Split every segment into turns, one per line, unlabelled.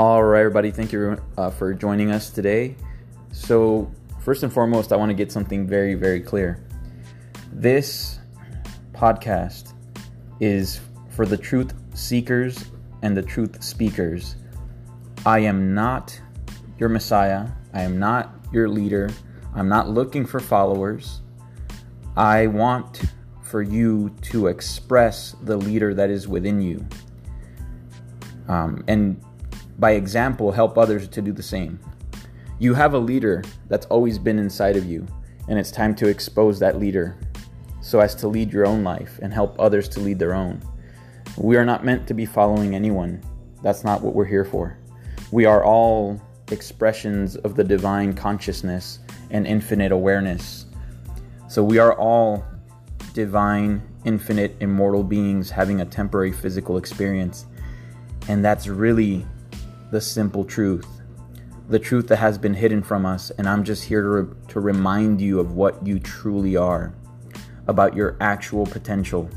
All right, everybody, thank you uh, for joining us today. So, first and foremost, I want to get something very, very clear. This podcast is for the truth seekers and the truth speakers. I am not your Messiah, I am not your leader, I'm not looking for followers. I want for you to express the leader that is within you. Um, and by example, help others to do the same. You have a leader that's always been inside of you, and it's time to expose that leader so as to lead your own life and help others to lead their own. We are not meant to be following anyone. That's not what we're here for. We are all expressions of the divine consciousness and infinite awareness. So we are all divine, infinite, immortal beings having a temporary physical experience. And that's really the simple truth, the truth that has been hidden from us. And I'm just here to, re- to remind you of what you truly are, about your actual potential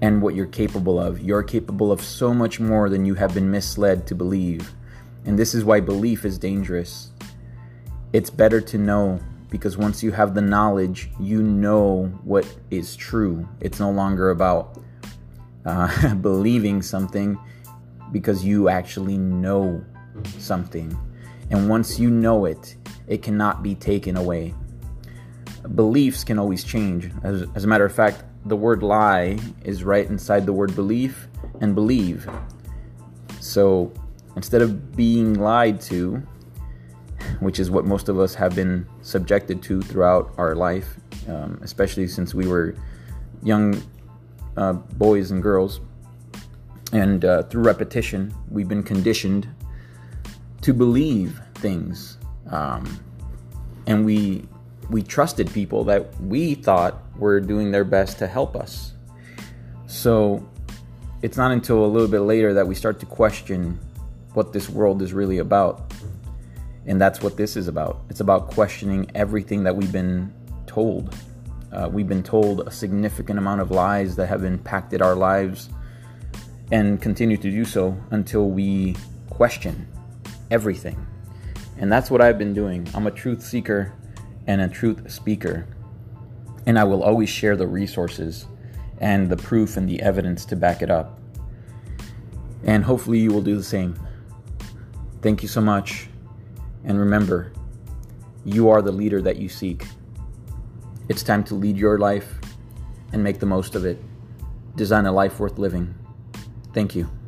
and what you're capable of. You're capable of so much more than you have been misled to believe. And this is why belief is dangerous. It's better to know because once you have the knowledge, you know what is true. It's no longer about uh, believing something, because you actually know something. And once you know it, it cannot be taken away. Beliefs can always change. As, as a matter of fact, the word lie is right inside the word belief and believe. So instead of being lied to, which is what most of us have been subjected to throughout our life, um, especially since we were young uh, boys and girls, and uh, through repetition, we've been conditioned to believe things. Um, and we we trusted people that we thought were doing their best to help us. So it's not until a little bit later that we start to question what this world is really about. And that's what this is about. It's about questioning everything that we've been told. Uh, we've been told a significant amount of lies that have impacted our lives and continue to do so until we question everything. And that's what I've been doing. I'm a truth seeker and a truth speaker. And I will always share the resources and the proof and the evidence to back it up. And hopefully you will do the same. Thank you so much. And remember, you are the leader that you seek. It's time to lead your life and make the most of it. Design a life worth living. Thank you.